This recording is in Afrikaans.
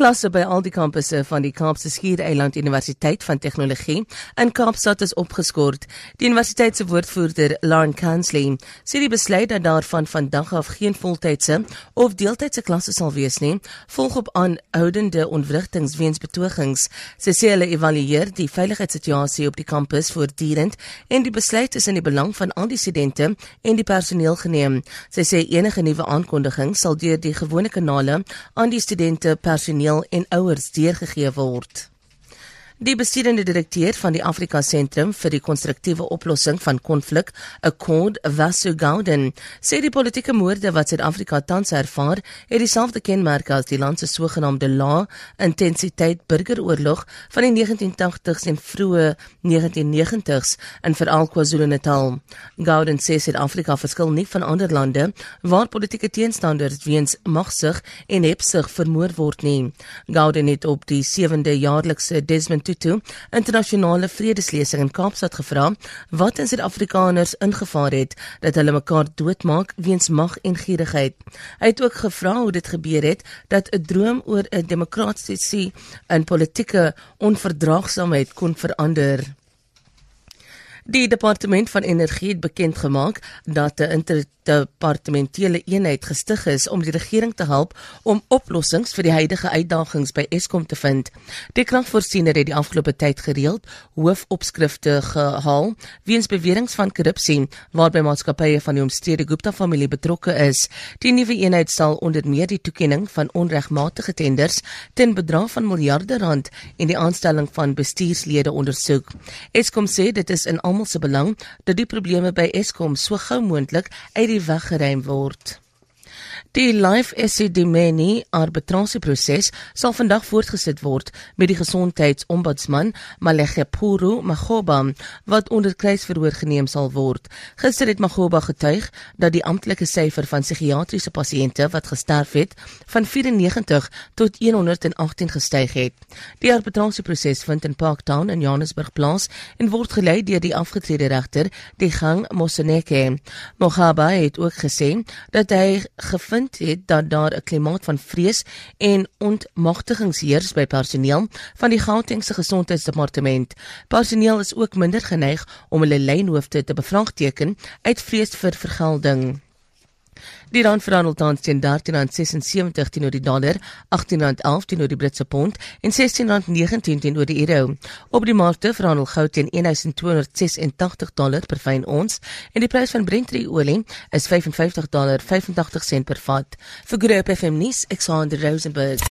Klasse by al die kampusse van die Kaapse Skiereiland Universiteit van Tegnologie in Kaapstad is opgeskort. Die universiteit se woordvoerder, Lauren Kansley, sê die besluit dat daar van vandag af geen voltydse of deeltydse klasse sal wees nie, volg op aanhoudende ontwrigtings weens betogings. Sy sê hulle evalueer die veiligheidssituasie op die kampus voortdurend en die besluit is in die belang van al die studente en die personeel geneem. Sy sê enige nuwe aankondiging sal deur die gewone kanale aan die studente personeel personeel en ouers deurgegee word. Die besturende direkteur van die Afrika Sentrum vir die konstruktiewe oplossing van konflik, Accord Vasu Gouden, sê die politieke moorde wat Suid-Afrika tans ervaar, het dieselfde kenmerke as die land se sogenaamde lae-intensiteit burgeroorlog van die 1980s en vroeë 1990s in veral KwaZulu-Natal. Gouden sê Suid-Afrika verskil nie van ander lande waar politieke teenstanders weens magsug en hebsug vermoor word nie. Gouden het op die 7de jaarlikse Desmond Tutu internasionale vredeslesing in Kaapstad gevra wat in Suid-Afrikaners ingevaar het dat hulle mekaar doodmaak weens mag en gierigheid. Hy het ook gevra hoe dit gebeur het dat 'n droom oor 'n demokratiese en politieke onverdraagsaamheid kon verander. Die departement van energie het bekend gemaak dat 'n interdepartementele eenheid gestig is om die regering te help om oplossings vir die huidige uitdagings by Eskom te vind. Die kragvoorsiener het die afgelope tyd gereeld hoofopskrifte gehaal weens beweringe van korrupsie waarby maatskappye van die omstrede Gupta familie betrokke is. Die nuwe eenheid sal onder meer die toekenning van onregmatige tenders ten bedrag van miljarde rand en die aanstelling van bestuurslede ondersoek. Eskom sê dit is in almal se belang dat die probleme by Eskom so gou moontlik uit die weg geruim word. Die Life Esidimeni arbitrasieproses sal vandag voortgesit word met die gesondheidsombudsman Malegepuru Magoba wat onder kruisverhoor geneem sal word. Gister het Magoba getuig dat die amptelike syfer van psigiatriese pasiënte wat gesterf het van 94 tot 118 gestyg het. Die arbitrasieproses vind in Parktown in Johannesburg plaas en word gelei deur die afgetrede regter, Digang Moseneke. Magoba het ook gesê dat hy gevind bevind het dat daar 'n klimaat van vrees en ontmagtiging heers by personeel van die Gautengse Gesondheidsdepartement. Personeel is ook minder geneig om hulle lynhoofde te bevraagteken uit vrees vir vergelding. Die rand verhandel tans teen R13.76 teenoor die dollar, R18.11 teenoor die Britse pond en R16.19 teenoor die euro. Op die markte verhandel goud teen 1286 dollar per fyn ons en die prys van Brent olie is $55.85 per vat. Vir Groep FM nuus, Alexander Rosenberg.